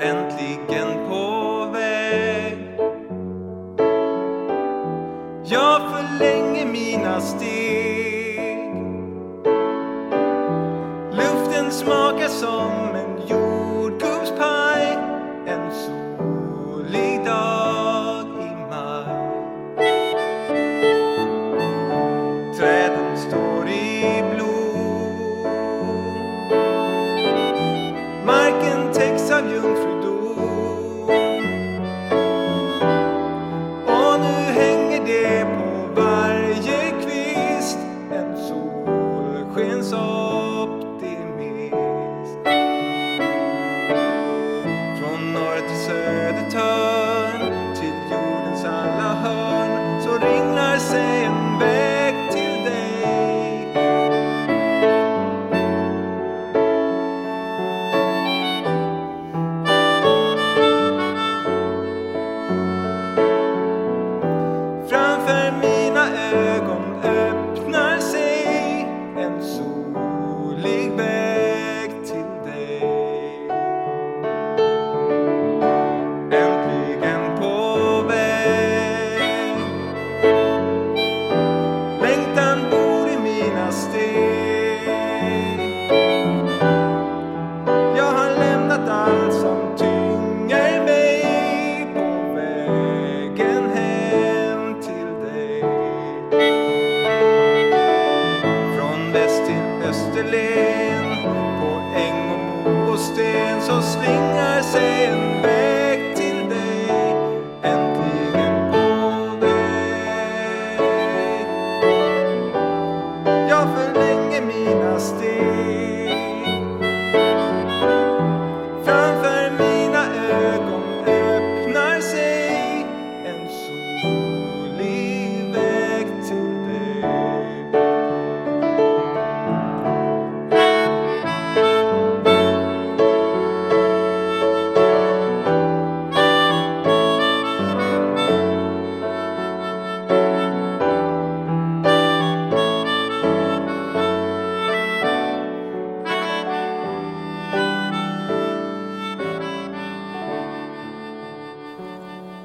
äntligen på väg. Jag förlänger mina steg. Luften smakar som en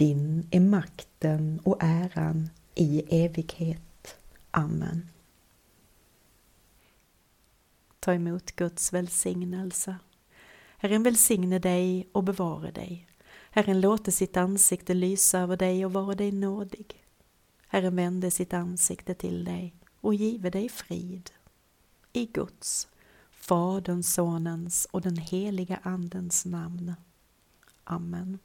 din är makten och äran i evighet. Amen. Ta emot Guds välsignelse. Herren välsigne dig och bevare dig. Herren låter sitt ansikte lysa över dig och vara dig nådig. Herren vände sitt ansikte till dig och give dig frid. I Guds, Faderns, Sonens och den heliga Andens namn. Amen.